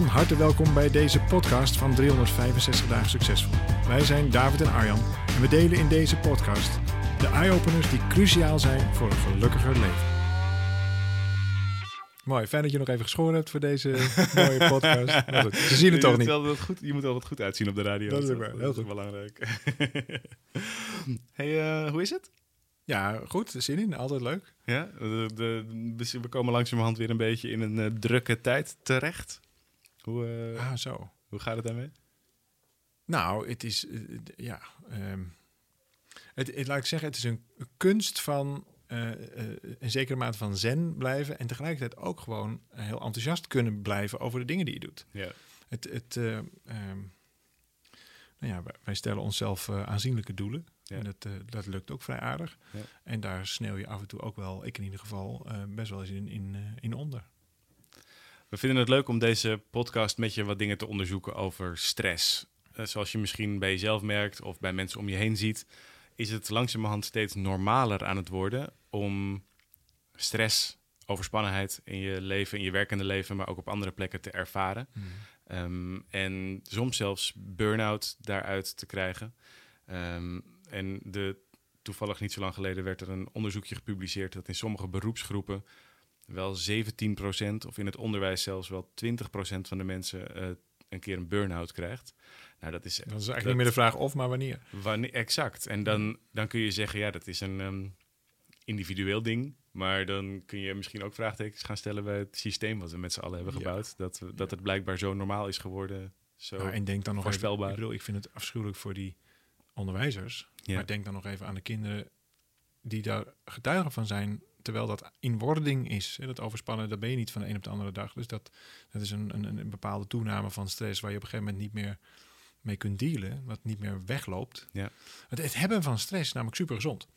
Van harte welkom bij deze podcast van 365 dagen succesvol. Wij zijn David en Arjan en we delen in deze podcast de eye-openers die cruciaal zijn voor een gelukkiger leven. Mooi, fijn dat je nog even geschoren hebt voor deze mooie podcast. Maar goed, ze zien het toch niet. goed, je moet altijd goed uitzien op de radio. Dat is ook waar, heel Dat goed. belangrijk. hey, hoe is het? Ja, goed, zin in, altijd leuk. Ja, de, de- we komen langzamerhand weer een beetje in een eh, drukke tijd terecht. Hoe, eh, Ah, zo. hoe gaat het daarmee? Nou, het is, eh, ja, ehm, het, het, laat ik zeggen, het is een kunst van eh, een zekere mate van zen blijven en tegelijkertijd ook gewoon heel enthousiast kunnen blijven over de dingen die je doet. Ja. Het, het, eh, ehm, nou ja, wij, stellen onszelf aanzienlijke doelen. Ja. En dat, dat lukt ook vrij aardig. Ja. En daar sneeuw je af en toe ook wel, ik in ieder geval, best wel eens in, in, in onder. We vinden het leuk om deze podcast met je wat dingen te onderzoeken over stress. Eh, zoals je misschien bij jezelf merkt of bij mensen om je heen ziet, is het langzamerhand steeds normaler aan het worden om stress, overspannenheid in je leven, in je werkende leven, maar ook op andere plekken te ervaren. Ehm, en soms zelfs burn-out daaruit te krijgen. Ehm, en de, toevallig niet zo lang geleden werd er een onderzoekje gepubliceerd dat in sommige beroepsgroepen wel 17% of in het onderwijs zelfs wel 20% van de mensen eh, een keer een burn-out krijgt. Nou, dat is Dat is eigenlijk niet meer de vraag of, maar wanneer. Wanneer, exact. En dan, dan kun je zeggen, ja, dat is een ehm, individueel ding. Maar dan kun je misschien ook vraagtekens gaan stellen bij het systeem wat we met z'n allen hebben Ja. gebouwd. Dat, dat het blijkbaar zo normaal is geworden. Zo. Nou, en denk dan nog even, ik bedoel, ik vind het afschuwelijk voor die onderwijzers. Ja. Maar denk dan nog even aan de kinderen die daar getuigen van zijn, terwijl dat in wording is. Hè, dat overspannen, dat ben je niet van de een op de andere dag. Dus dat, dat is een, een, een bepaalde toename van stress waar je op een gegeven moment niet meer mee kunt dealen, wat niet meer wegloopt. Ja. Het, het hebben van stress is namelijk super gezond.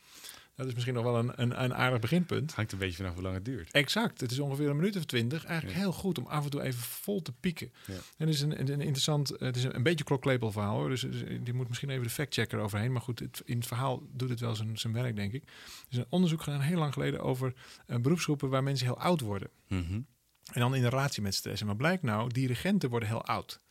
Dat is misschien nog wel een, een, een aardig beginpunt. Hangt een beetje vanaf hoe lang het duurt. Exact, het is ongeveer een minuut of twintig. Eigenlijk Ja. heel goed om af en toe even vol te pieken. Ja. En het is een, een, een interessant, het is een, een beetje klokklepel verhaal hoor. Dus, dus die moet misschien even de factchecker overheen. Maar goed, het, in het verhaal doet het wel zijn, zijn werk, denk ik. Er is een onderzoek gedaan heel lang geleden over eh, beroepsgroepen waar mensen heel oud worden. Mhm. En dan in relatie met stress. En wat blijkt nou? Dirigenten worden heel oud.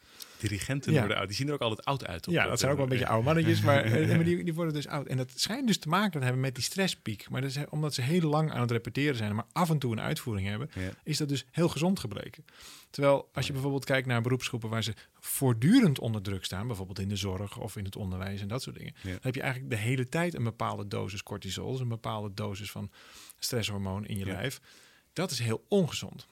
Dirigenten Ja. worden oud. Die zien er ook altijd oud uit. op Ja, dat zijn ook wel een beetje oude mannetjes, maar, eh, maar die, die worden dus oud. En dat schijnt dus te maken te hebben met die stresspiek. Maar dat is, omdat ze heel lang aan het repeteren zijn, maar af en toe een uitvoering hebben, Ja. is dat dus heel gezond gebleken. Terwijl als je bijvoorbeeld kijkt naar beroepsgroepen waar ze voortdurend onder druk staan, bijvoorbeeld in de zorg of in het onderwijs en dat soort dingen, Ja. dan heb je eigenlijk de hele tijd een bepaalde dosis cortisol, een bepaalde dosis van stresshormoon in je lijf. Dat is heel ongezond.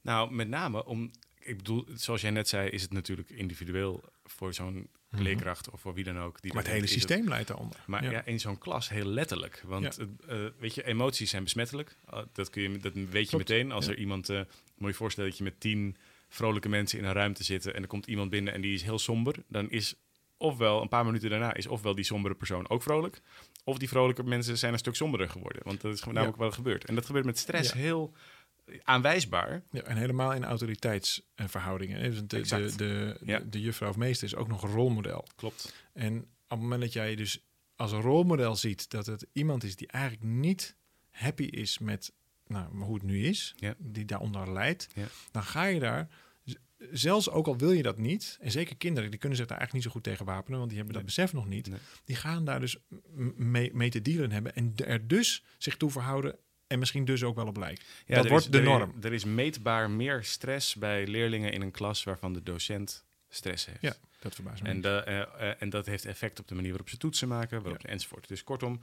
Nou, met name om, ik bedoel, zoals jij net zei, is het natuurlijk individueel voor zo'n leerkracht of voor wie dan ook. Die Mhm. Maar het hele systeem leidt daaronder. Maar ja. in zo'n klas heel letterlijk. Want Ja. eh, eh, weet je, emoties zijn besmettelijk. Uh, dat, kun je, dat weet je Klopt. meteen. Als Ja. er iemand, eh moet je voorstellen dat je met tien vrolijke mensen in een ruimte zitten en er komt iemand binnen en die is heel somber, dan is ofwel een paar minuten daarna is ofwel die sombere persoon ook vrolijk, of die vrolijke mensen zijn een stuk somberder geworden. Want dat is gewoon namelijk wat er gebeurt. En dat gebeurt met stress heel aanwijsbaar. Ja, en helemaal in autoriteitsverhoudingen. Dus de, de, de, Ja. de, juffrouw of meester is ook nog een rolmodel. Klopt. En op het moment dat jij dus als een rolmodel ziet dat het iemand is die eigenlijk niet happy is met nou, hoe het nu is, Ja. die daaronder Ja. dan ga je daar, zelfs ook al wil je dat niet, en zeker kinderen, die kunnen zich daar eigenlijk niet zo goed tegen wapenen, want die hebben dat besef nog niet, Nee. die gaan daar dus mee, mee te dealen hebben en er dus zich toe verhouden en misschien dus ook wel op lijken. dat wordt is- de norm. Er is meetbaar meer stress bij leerlingen in een klas waarvan de docent stress heeft. Ja, dat verbaast me. En, de, eh, eh, en dat heeft effect op de manier waarop ze toetsen maken, waarop enzovoort. Dus kortom,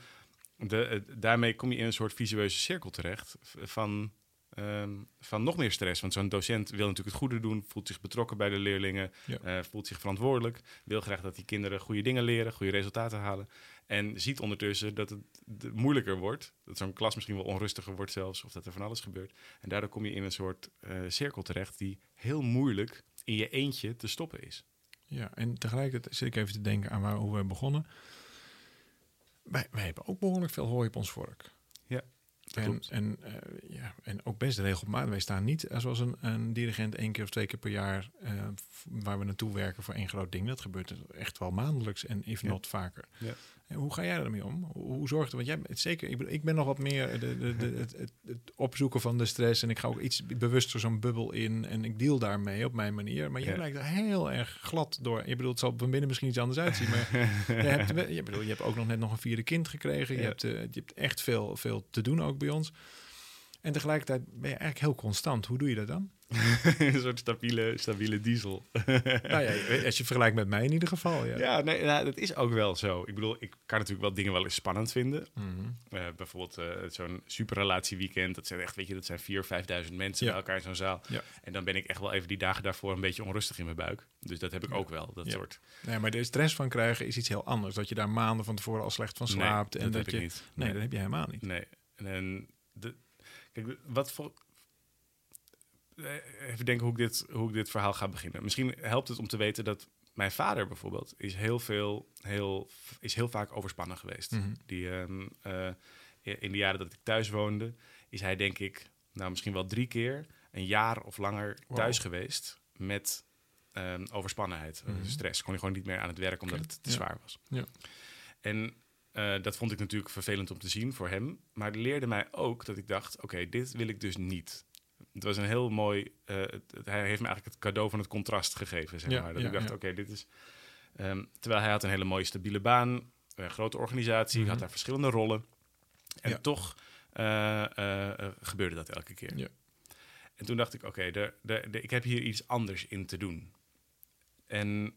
de, eh, daarmee kom je in een soort visueuze cirkel terecht van ehm, van nog meer stress. Want zo'n docent wil natuurlijk het goede doen, voelt zich betrokken bij de leerlingen, Ja. voelt zich verantwoordelijk, wil graag dat die kinderen goede dingen leren, goede resultaten halen. En ziet ondertussen dat het moeilijker wordt, dat zo'n klas misschien wel onrustiger wordt zelfs, of dat er van alles gebeurt. En daardoor kom je in een soort eh, cirkel terecht die heel moeilijk in je eentje te stoppen is. Ja, en tegelijkertijd zit ik even te denken aan waar, hoe we begonnen. Wij, wij hebben ook behoorlijk veel hooi op ons vork. Dat En, klopt. en, eh, ja, en ook best regelmatig. Wij staan niet eh, zoals een, een dirigent één keer of twee keer per jaar waar we naartoe werken voor één groot ding. Dat gebeurt echt wel maandelijks en if Ja. not vaker. Ja. Hoe ga jij ermee om? Hoe, zorgt het? Want jij bent zeker, ik, bedoel, ik ben nog wat meer de, de, de, het, het, het opzoeken van de stress en ik ga ook iets bewuster zo'n bubbel in en ik deal daarmee op mijn manier. Maar jij Ja. lijkt er heel erg glad door. Je bedoelt, het zal van binnen misschien iets anders uitzien, maar je, hebt, je, bedoel, je hebt ook nog net nog een vierde kind gekregen. Je, Ja. hebt, eh, je hebt echt veel, veel te doen ook bij ons. En tegelijkertijd ben je eigenlijk heel constant. Hoe doe je dat dan? een soort stabiele, stabiele diesel. nou ja, als je vergelijkt met mij in ieder geval. Ja. Ja, nee, nou, dat is ook wel zo. Ik bedoel, ik kan natuurlijk wel dingen wel eens spannend vinden. Mhm. Eh, bijvoorbeeld eh, zo'n superrelatieweekend. Dat zijn echt, weet je, dat zijn 4.000, 5.000 mensen Ja. bij elkaar in zo'n zaal. Ja. En dan ben ik echt wel even die dagen daarvoor een beetje onrustig in mijn buik. Dus dat heb ik ook wel, dat soort. Nee, maar de stress van krijgen is iets heel anders. Dat je daar maanden van tevoren al slecht van slaapt. nee, en dat dat heb je, ik niet. Nee, dat heb je helemaal niet. Nee. En de, kijk, wat voor. eh, Even denken hoe ik, dit, hoe ik dit verhaal ga beginnen. Misschien helpt het om te weten dat mijn vader bijvoorbeeld is heel veel, heel, is heel vaak overspannen geweest. Mhm. Die, ehm, eh, in de jaren dat ik thuis woonde, is hij denk ik, nou misschien wel drie keer een jaar of langer Wow. thuis geweest met ehm, overspannenheid, Mhm. stress. Kon hij gewoon niet meer aan het werk omdat het te ja. zwaar was. Ja. En eh, dat vond ik natuurlijk vervelend om te zien voor hem. Maar het leerde mij ook dat ik dacht: oké, dit wil ik dus niet. Het was een heel mooi. eh, het- het- hij heeft me eigenlijk het cadeau van het contrast gegeven. Zeg Ja, maar. Dat ja, ik dacht: ja. oké, dit is. ehm, terwijl hij had een hele mooie stabiele baan, een grote organisatie, Mhm. had daar verschillende rollen. En toch eh, gebeurde dat elke keer. Ja. En toen dacht ik: oké, ik heb hier iets anders in te doen. En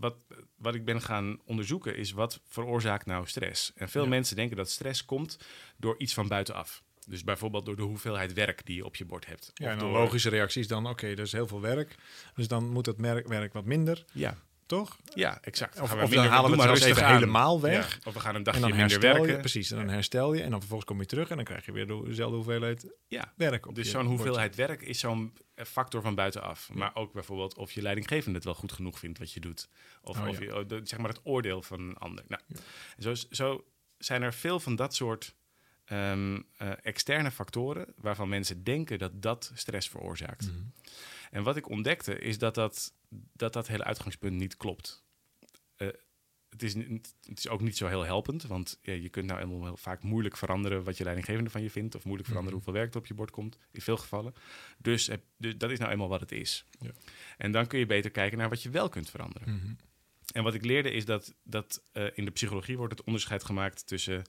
wat, wat ik ben gaan onderzoeken is wat veroorzaakt nou stress. En veel Ja. mensen denken dat stress komt door iets van buitenaf. Dus bijvoorbeeld door de hoeveelheid werk die je op je bord hebt. Ja, Of en een logische reactie is dan, oké, er is heel veel werk. Dus dan moet het merk, werk wat minder, Ja, toch? ja exact. Of, of dan halen we het maar zelfs rustig even aan. helemaal weg. Ja, of we gaan een En dagje minder werken. je, precies, en dan herstel je. En dan vervolgens kom je terug en dan krijg je weer de- dezelfde hoeveelheid Ja, werk op dus zo'n hoeveelheid werk is zo'n factor van buitenaf. Ja. Maar ook bijvoorbeeld of je leidinggevende het wel goed genoeg vindt wat je doet. Of, Oh, of je, oh, de- zeg maar het oordeel van een ander. Nou, zo, zo zijn er veel van dat soort ehm, eh, externe factoren... waarvan mensen denken dat dat stress veroorzaakt. Mhm. En wat ik ontdekte is dat dat, dat, dat hele uitgangspunt niet klopt. Eh, het, is, het is ook niet zo heel helpend, want ja, je kunt nou helemaal heel vaak moeilijk veranderen wat je leidinggevende van je vindt, of moeilijk veranderen Mhm. hoeveel werk er op je bord komt, in veel gevallen. Dus, heb- dus dat is nou eenmaal wat het is. Ja. En dan kun je beter kijken naar wat je wel kunt veranderen. Mhm. En wat ik leerde is dat, dat eh, in de psychologie wordt het onderscheid gemaakt tussen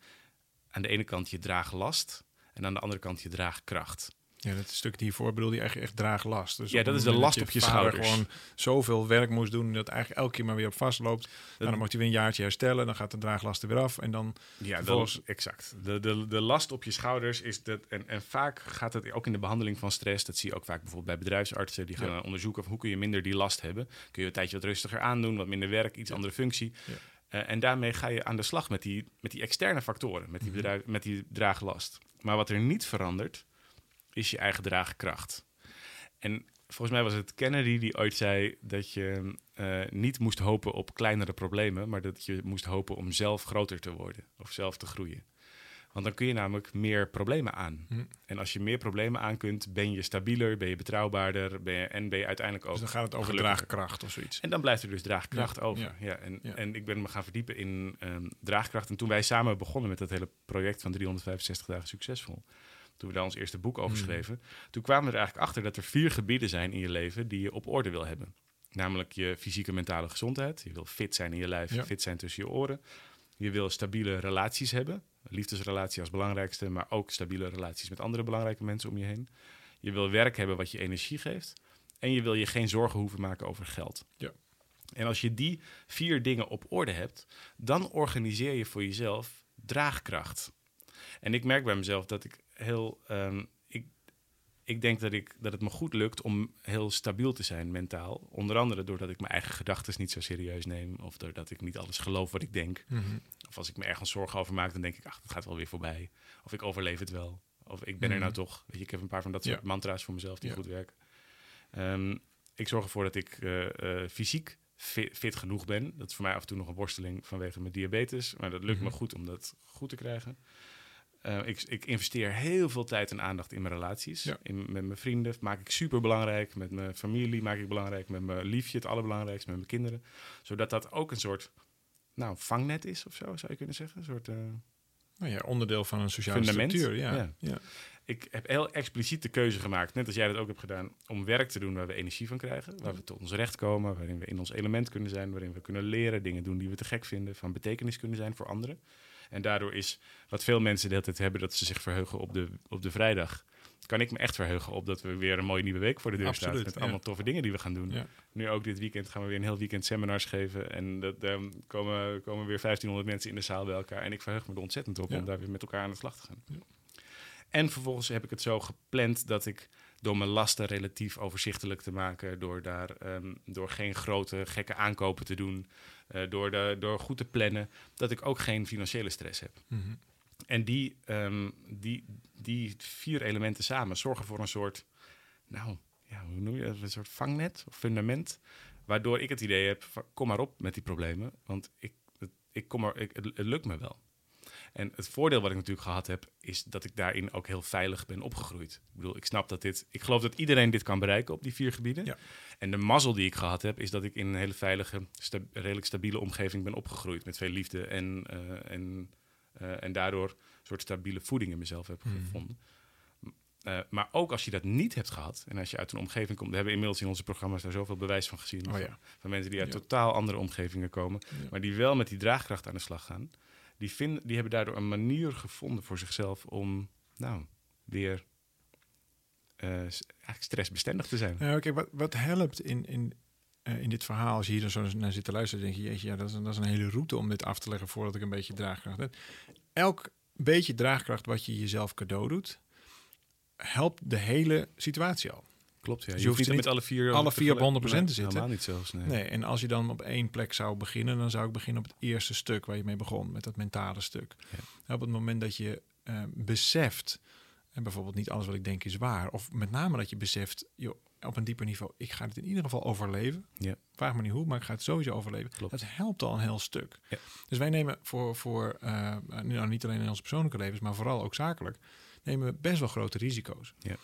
aan de ene kant je draaglast en aan de andere kant je draagkracht. Ja, dat stuk hiervoor bedoel je eigenlijk echt draaglast. Dus Ja, dat is de moment last op je schouders. gewoon zoveel werk moest doen dat eigenlijk elke keer maar weer op vastloopt. Nou, dan moet hij weer een jaartje herstellen, dan gaat de draaglast er weer af en dan... Ja, Vervolgens- de, exact. De, de, de last op je schouders is dat. En, en vaak gaat het ook in de behandeling van stress. Dat zie je ook vaak bijvoorbeeld bij bedrijfsartsen. Die gaan Ja. onderzoeken of hoe kun je minder die last hebben. Kun je een tijdje wat rustiger aandoen, wat minder werk, iets Ja. andere functie. Ja. Eh, en daarmee ga je aan de slag met die, met die externe factoren, met die, Mhm. bedrijf- met die draaglast. Maar wat er niet verandert, is je eigen draagkracht. En volgens mij was het Kennedy die ooit zei dat je eh, niet moest hopen op kleinere problemen, maar dat je moest hopen om zelf groter te worden of zelf te groeien. Want dan kun je namelijk meer problemen aan. Hm. En als je meer problemen aan kunt, ben je stabieler, ben je betrouwbaarder ben je, en ben je uiteindelijk ook. Dus dan gaat het over gelukkiger. draagkracht of zoiets. En dan blijft er dus draagkracht Ja, over. ja, Ja, en, ja. en ik ben me gaan verdiepen in ehm, draagkracht. En toen wij samen begonnen met dat hele project van 365 dagen succesvol, toen we daar ons eerste boek over Mhm. schreven, toen kwamen we er eigenlijk achter dat er vier gebieden zijn in je leven die je op orde wil hebben. Namelijk je fysieke en mentale gezondheid. Je wil fit zijn in je lijf, Ja. fit zijn tussen je oren. Je wil stabiele relaties hebben. Liefdesrelatie als belangrijkste, maar ook stabiele relaties met andere belangrijke mensen om je heen. Je wil werk hebben wat je energie geeft. En je wil je geen zorgen hoeven maken over geld. Ja. En als je die vier dingen op orde hebt, dan organiseer je voor jezelf draagkracht. En ik merk bij mezelf dat ik heel. ehm, ik, ik denk dat, ik, dat het me goed lukt om heel stabiel te zijn mentaal. Onder andere doordat ik mijn eigen gedachten niet zo serieus neem. Of doordat ik niet alles geloof wat ik denk. Mhm. Of als ik me ergens zorgen over maak, dan denk ik, ach, het gaat wel weer voorbij. Of ik overleef het wel. Of ik ben er nou Mhm. toch. Weet je, ik heb een paar van dat soort Ja. mantra's voor mezelf die Ja. goed werken. Ehm, ik zorg ervoor dat ik eh, eh, fysiek fit, fit genoeg ben. Dat is voor mij af en toe nog een worsteling vanwege mijn diabetes. Maar dat lukt me Mhm. goed om dat goed te krijgen. Eh, ik, ik investeer heel veel tijd en aandacht in mijn relaties. Ja. In, met mijn vrienden maak ik super belangrijk. Met mijn familie maak ik belangrijk. Met mijn liefje het allerbelangrijkste. Met mijn kinderen. Zodat dat ook een soort nou, vangnet is of zo, zou je kunnen zeggen. Een soort... eh, Nou ja, onderdeel van een sociale Fundament, structuur. Ja. ja. Ja. ik heb heel expliciet de keuze gemaakt, net als jij dat ook hebt gedaan, om werk te doen waar we energie van krijgen. Waar we tot ons recht komen, waarin we in ons element kunnen zijn, waarin we kunnen leren, dingen doen die we te gek vinden, van betekenis kunnen zijn voor anderen. En daardoor is wat veel mensen de hele tijd hebben, dat ze zich verheugen op de, op de vrijdag. Kan ik me echt verheugen op dat we weer een mooie nieuwe week voor de deur Absoluut, staan. Met ja. allemaal toffe dingen die we gaan doen. Ja. Nu ook dit weekend gaan we weer een heel weekend seminars geven. En dat, ehm, komen, komen weer 1500 mensen in de zaal bij elkaar. En ik verheug me er ontzettend op Ja. om daar weer met elkaar aan de slag te gaan. Ja. En vervolgens heb ik het zo gepland dat ik door mijn lasten relatief overzichtelijk te maken, door, daar, ehm, door geen grote gekke aankopen te doen, eh, door, de, door goed te plannen, dat ik ook geen financiële stress heb. Mhm. En die, ehm, die, die vier elementen samen zorgen voor een soort, nou, ja, hoe noem je dat? Een soort vangnet of fundament. Waardoor ik het idee heb, van, kom maar op met die problemen. Want ik, ik kom er, ik, het, het lukt me wel. En het voordeel wat ik natuurlijk gehad heb, is dat ik daarin ook heel veilig ben opgegroeid. Ik bedoel, ik snap dat dit, ik geloof dat iedereen dit kan bereiken op die vier gebieden. Ja. En de mazzel die ik gehad heb, is dat ik in een hele veilige, sta- redelijk stabiele omgeving ben opgegroeid. Met veel liefde en, eh, en, eh, en daardoor een soort stabiele voeding in mezelf heb Mhm. gevonden. Eh, maar ook als je dat niet hebt gehad, en als je uit een omgeving komt, we hebben inmiddels in onze programma's daar zoveel bewijs van gezien. Oh van, ja. van mensen die uit Ja. totaal andere omgevingen komen, Ja. maar die wel met die draagkracht aan de slag gaan. Die, vinden, die hebben daardoor een manier gevonden voor zichzelf om, nou, weer eigenlijk stressbestendig te zijn. Kijk, wat, wat helpt in, in, eh, in dit verhaal, als je hier dan zo naar zit te luisteren, denk je, ja, dat is, dat is een hele route om dit af te leggen voordat ik een beetje draagkracht heb. Elk beetje draagkracht wat je jezelf cadeau doet, helpt de hele situatie al. Klopt, ja. Dus Je, je hoeft niet met alle vier, alle vier op 100% te zitten. Helemaal niet zelfs, nee. Nee, en als je dan op één plek zou beginnen, dan zou ik beginnen op het eerste stuk waar je mee begon, met dat mentale stuk. Ja. Op het moment dat je eh, beseft, en bijvoorbeeld niet alles wat ik denk is waar, of met name dat je beseft, joh, op een dieper niveau, ik ga het in ieder geval overleven. Ja. Vraag me niet hoe, maar ik ga het sowieso overleven. Klopt. Dat helpt al een heel stuk. Ja. Dus wij nemen voor, voor eh, nou, niet alleen in onze persoonlijke levens, maar vooral ook zakelijk, nemen we best wel grote risico's. Ja.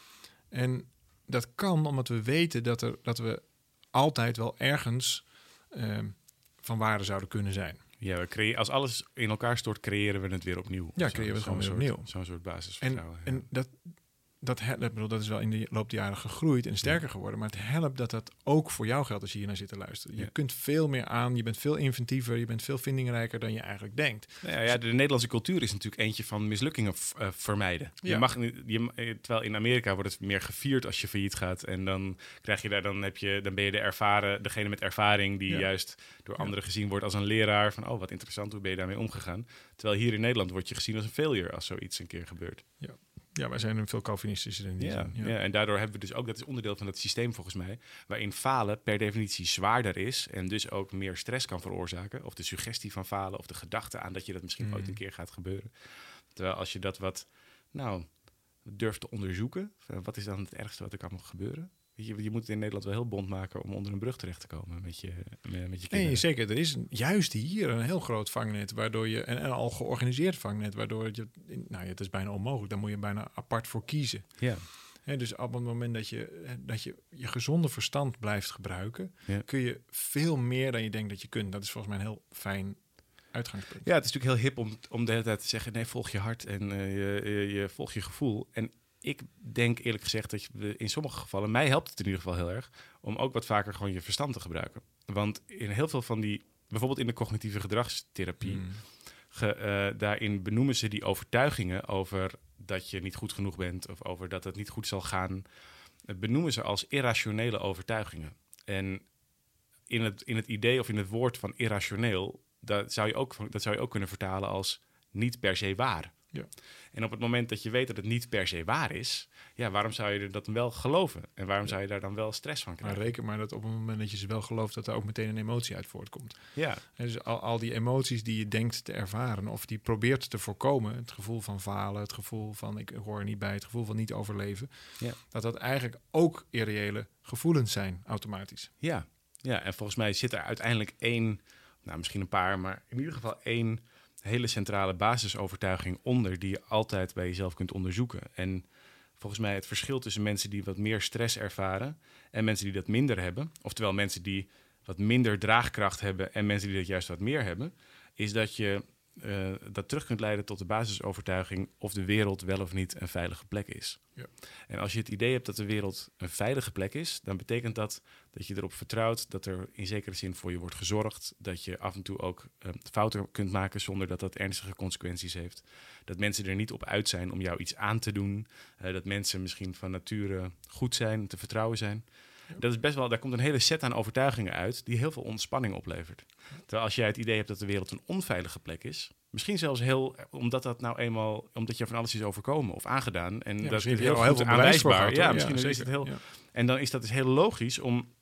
En dat kan omdat we weten dat, er, dat we altijd wel ergens eh, van waarde zouden kunnen zijn. Ja, we creë- als alles in elkaar stort, creëren we het weer opnieuw. Ja, creëren we het gewoon weer opnieuw. Zo'n soort En, basisvertrouwen. ja. en dat, dat, he- dat, bedoel, dat is wel in de loop der jaren gegroeid en sterker geworden. Maar het helpt dat dat ook voor jou geldt als je hier naar zit te luisteren. Je Ja. kunt veel meer aan, je bent veel inventiever, je bent veel vindingrijker dan je eigenlijk denkt. Nou ja, ja, de Nederlandse cultuur is natuurlijk eentje van mislukkingen eh, vermijden. Je mag, je, eh, terwijl in Amerika wordt het meer gevierd als je failliet gaat. En dan krijg je daar, dan heb je, dan ben je de ervaren, degene met ervaring die juist door anderen gezien wordt als een leraar. Van oh, wat interessant, hoe ben je daarmee omgegaan? Terwijl hier in Nederland word je gezien als een failure als zoiets een keer gebeurt. Ja, wij zijn een veel Calvinistischer in die Ja, zin. ja. en daardoor hebben we dus ook, dat is onderdeel van het systeem volgens mij, waarin falen per definitie zwaarder is en dus ook meer stress kan veroorzaken. Of de suggestie van falen, of de gedachte aan dat je dat misschien ooit een keer gaat gebeuren. Terwijl als je dat wat, nou, durft te onderzoeken, wat is dan het ergste wat er kan gebeuren? Je, je moet het in Nederland wel heel bond maken om onder een brug terecht te komen met je, met, met je Nee, kinderen. zeker. Er is een- juist hier een heel groot vangnet, waardoor je en al georganiseerd vangnet, waardoor je, nou ja, het is bijna onmogelijk. Daar moet je bijna apart voor kiezen. Ja, Hè, dus op het moment dat je, dat je je gezonde verstand blijft gebruiken, Ja. kun je veel meer dan je denkt dat je kunt. Dat is volgens mij een heel fijn uitgangspunt. Ja, het is natuurlijk heel hip om, om de hele tijd te zeggen: nee, volg je hart en eh, je, je, je volg je gevoel. En ik denk eerlijk gezegd dat je in sommige gevallen, mij helpt het in ieder geval heel erg, om ook wat vaker gewoon je verstand te gebruiken. Want in heel veel van die, bijvoorbeeld in de cognitieve gedragstherapie, Mm. ge- eh, daarin benoemen ze die overtuigingen over dat je niet goed genoeg bent of over dat het niet goed zal gaan, eh, benoemen ze als irrationele overtuigingen. En in het, in het idee of in het woord van irrationeel, dat zou, je ook, dat zou je ook kunnen vertalen als niet per se waar. Ja. En op het moment dat je weet dat het niet per se waar is, ja, waarom zou je er dat dan wel geloven? En waarom zou je daar dan wel stress van Maar krijgen? reken maar dat op het moment dat je ze wel gelooft, dat er ook meteen een emotie uit voortkomt. Ja, En dus al, al die emoties die je denkt te ervaren of die probeert te voorkomen, het gevoel van falen, het gevoel van ik hoor er niet bij, het gevoel van niet overleven, Ja. dat dat eigenlijk ook irreële gevoelens zijn automatisch. ja, ja. En volgens mij zit er uiteindelijk één, nou misschien een paar, maar in ieder geval één hele centrale basisovertuiging onder die je altijd bij jezelf kunt onderzoeken. En volgens mij het verschil tussen mensen die wat meer stress ervaren en mensen die dat minder hebben, oftewel mensen die wat minder draagkracht hebben en mensen die dat juist wat meer hebben, is dat je eh, dat terug kunt leiden tot de basisovertuiging of de wereld wel of niet een veilige plek is. Ja. En als je het idee hebt dat de wereld een veilige plek is, dan betekent dat dat je erop vertrouwt dat er in zekere zin voor je wordt gezorgd, dat je af en toe ook eh, fouten kunt maken zonder dat dat ernstige consequenties heeft. Dat mensen er niet op uit zijn om jou iets aan te doen, eh, dat mensen misschien van nature goed zijn, te vertrouwen zijn. Dat is best wel, daar komt een hele set aan overtuigingen uit die heel veel ontspanning oplevert. Terwijl als jij het idee hebt dat de wereld een onveilige plek is, misschien zelfs heel, omdat dat nou eenmaal, omdat je van alles is overkomen of aangedaan en dat is heel, heel veel aanwijsbaar. Ja, misschien is het heel, Ja. en dan is dat dus heel logisch om,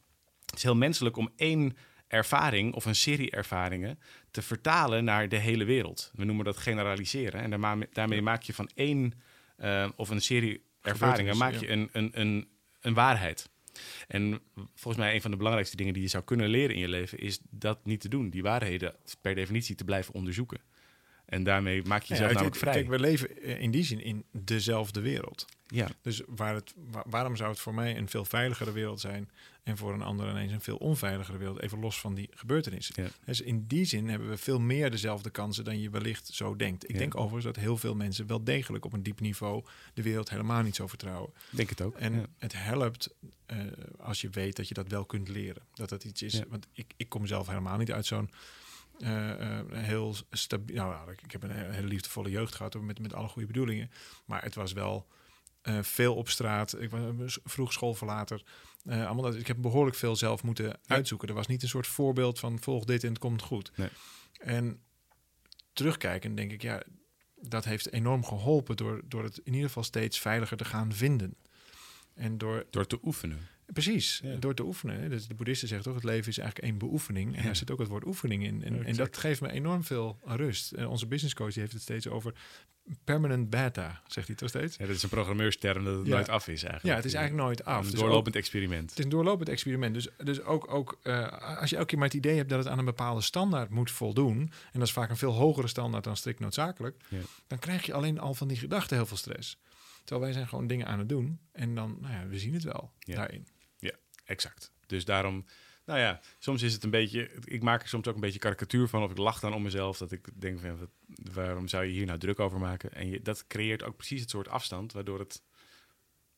het is heel menselijk om één ervaring of een serie ervaringen te vertalen naar de hele wereld. We noemen dat generaliseren. En daarmee, daarmee maak je van één eh, of een serie ervaringen maak je een, een, een, een waarheid. En volgens mij een van de belangrijkste dingen die je zou kunnen leren in je leven is dat niet te doen. Die waarheden per definitie te blijven onderzoeken. En daarmee maak je jezelf Ja, namelijk vrij. Kijk, we leven in die zin in dezelfde wereld. ja, Dus waar het, wa- waarom zou het voor mij een veel veiligere wereld zijn en voor een ander ineens een veel onveiligere wereld, even los van die gebeurtenissen. Ja. Dus in die zin hebben we veel meer dezelfde kansen dan je wellicht zo denkt. Ik Ja. denk overigens dat heel veel mensen wel degelijk op een diep niveau de wereld helemaal niet zo vertrouwen. ik denk het ook. En ja. het helpt eh, als je weet dat je dat wel kunt leren. Dat dat iets is. Want ik, ik kom zelf helemaal niet uit zo'n heel stabiel. Nou, ik- heb een he- hele liefdevolle jeugd gehad met, met alle goede bedoelingen. Maar het was wel eh, veel op straat. Ik was vroeg schoolverlater. Eh allemaal dat, ik heb behoorlijk veel zelf moeten uitzoeken. Er was niet een soort voorbeeld van volg dit en het komt goed. Nee. En terugkijken denk ik, ja, dat heeft enorm geholpen door, door het in ieder geval steeds veiliger te gaan vinden. En door, Door te oefenen. Precies, Ja. door te oefenen. Dus de boeddhisten zeggen toch, het leven is eigenlijk één beoefening. En daar zit ook het woord oefening in. En, en dat geeft me enorm veel rust. En onze business coach die heeft het steeds over permanent beta, zegt hij toch steeds? Ja, dat is een programmeursterm dat het Ja. nooit af is eigenlijk. Ja, het is eigenlijk nooit af. Een Dus doorlopend experiment. Het is een doorlopend experiment. Dus, dus ook, ook eh, als je elke keer maar het idee hebt dat het aan een bepaalde standaard moet voldoen, en dat is vaak een veel hogere standaard dan strikt noodzakelijk, Ja. dan krijg je alleen al van die gedachten heel veel stress. Terwijl wij zijn gewoon dingen aan het doen en dan, nou ja, we zien het wel daarin. Exact. Dus daarom, nou ja, soms is het een beetje, ik maak er soms ook een beetje karikatuur van, of ik lach dan om mezelf, dat ik denk van, wat, waarom zou je hier nou druk over maken? En je, dat creëert ook precies het soort afstand, waardoor het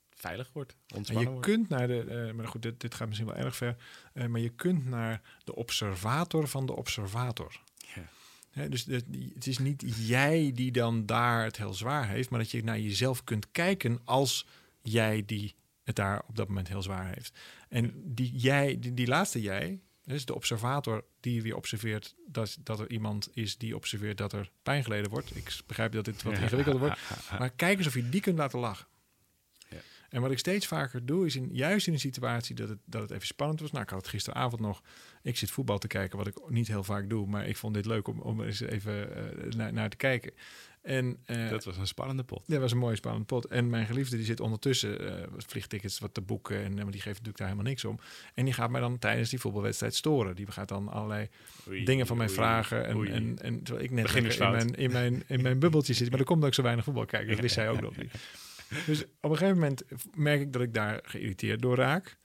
veilig wordt, En ontspannen je wordt. kunt naar de, eh, maar goed, dit, dit gaat misschien wel erg ver, eh, maar je kunt naar de observator van de observator. Dus de- die- het is niet jij die dan daar het heel zwaar heeft, maar dat je naar jezelf kunt kijken als jij die het daar op dat moment heel zwaar heeft. En die jij, die, die laatste jij, dus de observator die weer observeert dat, dat er iemand is die observeert dat er pijn geleden wordt. Ik begrijp dat dit wat Ja. ingewikkelder wordt, maar kijk eens of je die kunt laten lachen. Ja. En wat ik steeds vaker doe, is in, juist in een situatie dat het, dat het even spannend was. Nou, ik had het gisteravond nog. Ik zit voetbal te kijken, wat ik niet heel vaak doe. Maar ik vond dit leuk om, om eens even eh, naar, naar te kijken. En eh, Dat was een spannende pot. dat was een mooie spannend pot. En mijn geliefde die zit ondertussen eh, vliegtickets wat te boeken. En eh, maar die geeft natuurlijk daar helemaal niks om. En die gaat mij dan tijdens die voetbalwedstrijd storen. Die gaat dan allerlei Oei, dingen van mij oei, vragen. En, oei. en, en terwijl ik net in mijn, in, mijn, in mijn bubbeltje zit. Maar er komt ook zo weinig voetbal kijken. Dat wist zij ook nog niet. Dus op een gegeven moment merk ik dat ik daar geïrriteerd door raak.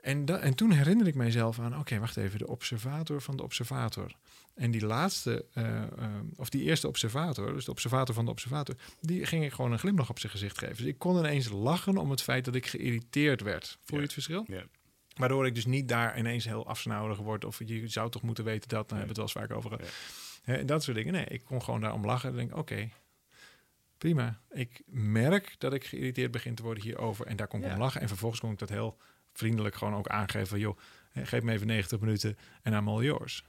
En, da- en toen herinner ik mijzelf aan, oké, wacht even, de observator van de observator. En die laatste, eh, eh, of die eerste observator, dus de observator van de observator, die ging ik gewoon een glimlach op zijn gezicht geven. Dus ik kon ineens lachen om het feit dat ik geïrriteerd werd. Voel je Ja. het verschil? Ja. Waardoor ik dus niet daar ineens heel afsnauwig word. Of je zou toch moeten weten dat. Daar hebben we het wel eens vaak over gehad. Hè, en dat soort dingen. Nee, ik kon gewoon daarom lachen. En denk, oké, prima. Ik merk dat ik geïrriteerd begin te worden hierover. En daar kon ik Ja. om lachen. En vervolgens kon ik dat heel vriendelijk gewoon ook aangeven. Van, joh, geef me even 90 minuten en I'm all yours.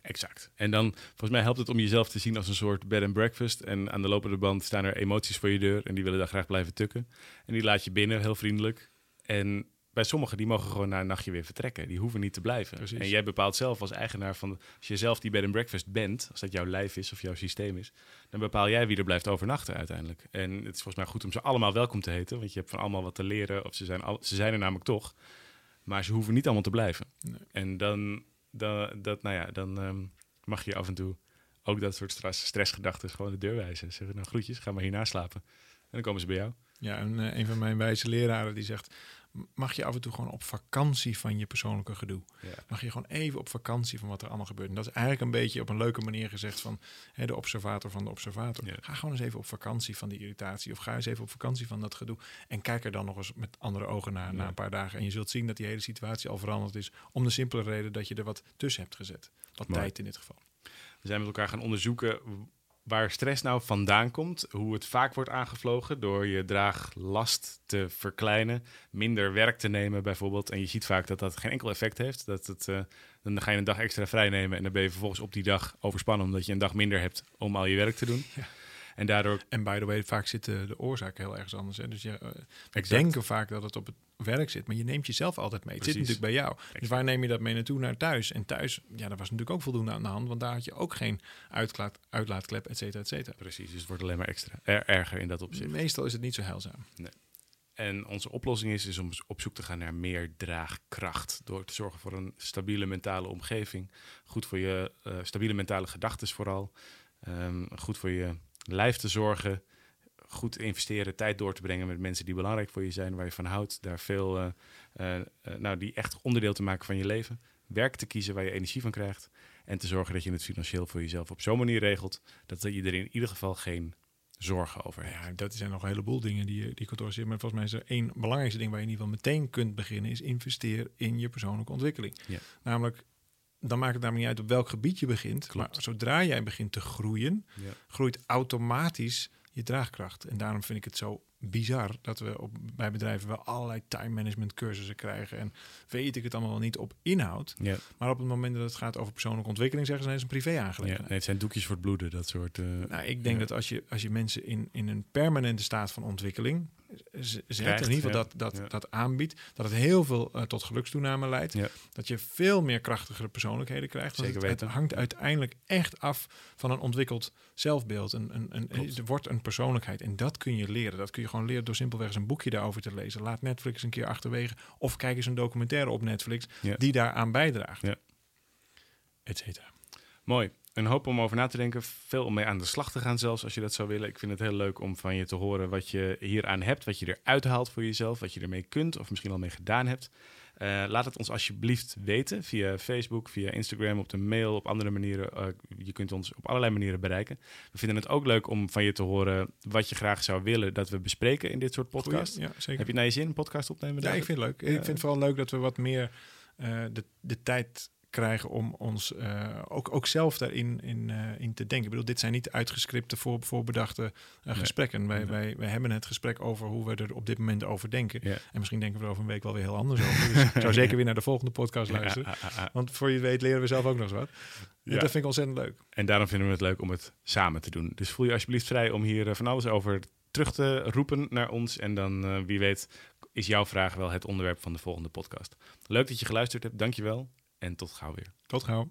Exact. En dan, volgens mij helpt het om jezelf te zien als een soort bed and breakfast. En aan de lopende band staan er emoties voor je deur en die willen daar graag blijven tukken. En die laat je binnen, heel vriendelijk. En bij sommigen, die mogen gewoon na een nachtje weer vertrekken. Die hoeven niet te blijven. Precies. En jij bepaalt zelf als eigenaar van, als je zelf die bed and breakfast bent, als dat jouw lijf is of jouw systeem is, dan bepaal jij wie er blijft overnachten uiteindelijk. En het is volgens mij goed om ze allemaal welkom te heten, want je hebt van allemaal wat te leren, of ze zijn, al, ze zijn er namelijk toch. Maar ze hoeven niet allemaal te blijven. Nee. En dan, dan, dat, nou ja, dan ehm, mag je af en toe ook dat soort stress, stressgedachten gewoon de deur wijzen. Zeggen, nou groetjes, ga maar hierna slapen. En dan komen ze bij jou. Ja, eh, een van mijn wijze leraren die zegt... mag je af en toe gewoon op vakantie van je persoonlijke gedoe. Ja. Mag je gewoon even op vakantie van wat er allemaal gebeurt. En dat is eigenlijk een beetje op een leuke manier gezegd van hè, de observator van de observator. Ja. Ga gewoon eens even op vakantie van die irritatie. Of ga eens even op vakantie van dat gedoe. En kijk er dan nog eens met andere ogen naar na een paar dagen. En je zult zien dat die hele situatie al veranderd is. Om de simpele reden dat je er wat tussen hebt gezet. Wat tijd in dit geval. We zijn met elkaar gaan onderzoeken waar stress nou vandaan komt. Hoe het vaak wordt aangevlogen door je draaglast te verkleinen. Minder werk te nemen bijvoorbeeld. En je ziet vaak dat dat geen enkel effect heeft. Dat het, eh, dan ga je een dag extra vrij nemen en dan ben je vervolgens op die dag overspannen. Omdat je een dag minder hebt om al je werk te doen. Ja. En daardoor En by the way, vaak zit de, oorzaak heel ergens anders. Hè? Dus je, eh, we Exact. denken vaak dat het op het werk zit, maar je neemt jezelf altijd mee. Het zit natuurlijk bij jou. Dus waar neem je dat mee naartoe? Naar thuis. En thuis, ja, daar was natuurlijk ook voldoende aan de hand, want daar had je ook geen uitlaat, uitlaatklep, et cetera, et cetera. Precies, dus het wordt alleen maar extra er- erger in dat opzicht. Meestal is het niet zo heilzaam. En onze oplossing is, is om op zoek te gaan naar meer draagkracht. Door te zorgen voor een stabiele mentale omgeving. Goed voor je eh, stabiele mentale gedachten vooral. Ehm, goed voor je lijf te zorgen. Goed investeren, tijd door te brengen met mensen die belangrijk voor je zijn, waar je van houdt. Daar veel, eh, eh, nou, die echt onderdeel te maken van je leven. Werk te kiezen waar je energie van krijgt. En te zorgen dat je het financieel voor jezelf op zo'n manier regelt. Dat je er in ieder geval geen zorgen over hebt. Ja, dat zijn nog een heleboel dingen die, die kantoor zitten. Maar volgens mij is er één belangrijkste ding waar je in ieder geval meteen kunt beginnen, is investeer in je persoonlijke ontwikkeling. Ja. Namelijk, dan maakt het namelijk niet uit op welk gebied je begint. Klopt. Maar zodra jij begint te groeien, Ja. groeit automatisch je draagkracht. En daarom vind ik het zo bizar dat we op, bij bedrijven wel allerlei time management cursussen krijgen. En weet ik het allemaal wel niet op inhoud. Ja, Maar op het moment dat het gaat over persoonlijke ontwikkeling, zeggen ze, nee, het is een privé ja. aangelegenheid. Nee, het zijn doekjes voor het bloeden, dat soort... eh, Nou, ik denk Ja. dat als je, als je mensen in, in een permanente staat van ontwikkeling zet, Krijgt, in ieder geval ja. dat, dat, Ja. dat aanbiedt, dat het heel veel eh, tot gelukstoename leidt. Ja. Dat je veel meer krachtigere persoonlijkheden krijgt. Zeker het, het weten. hangt uiteindelijk echt af van een ontwikkeld zelfbeeld. Een, een, een, er wordt een persoonlijkheid en dat kun je leren. Dat kun je gewoon leren door simpelweg eens een boekje daarover te lezen. Laat Netflix een keer achterwege of kijk eens een documentaire op Netflix die daaraan bijdraagt. Ja. Et cetera. Mooi. Een hoop om over na te denken. Veel om mee aan de slag te gaan zelfs, als je dat zou willen. Ik vind het heel leuk om van je te horen wat je hieraan hebt. Wat je eruit haalt voor jezelf. Wat je ermee kunt of misschien al mee gedaan hebt. Eh, laat het ons alsjeblieft weten. Via Facebook, via Instagram, op de mail, op andere manieren. Eh, je kunt ons op allerlei manieren bereiken. We vinden het ook leuk om van je te horen wat je graag zou willen dat we bespreken in dit soort podcasts. Goeie, ja, zeker. Heb je naar je zin, een podcast opnemen? Ja, David? ik vind het leuk. Ik vind het vooral leuk dat we wat meer eh, de, de tijd krijgen om ons eh, ook, ook zelf daarin in, eh, in te denken. Ik bedoel, dit zijn niet uitgescripte, voor, voorbedachte Nee. gesprekken. Wij, Nee. wij, wij hebben het gesprek over hoe we er op dit moment over denken. Ja. En misschien denken we er over een week wel weer heel anders over. Dus ik zou zeker weer naar de volgende podcast luisteren. Ja. Want voor je weet leren we zelf ook nog eens wat. Ja. dat vind ik ontzettend leuk. En daarom vinden we het leuk om het samen te doen. Dus voel je alsjeblieft vrij om hier van alles over terug te roepen naar ons. En dan, wie weet, is jouw vraag wel het onderwerp van de volgende podcast. Leuk dat je geluisterd hebt. Dankjewel. En tot gauw weer. Tot gauw.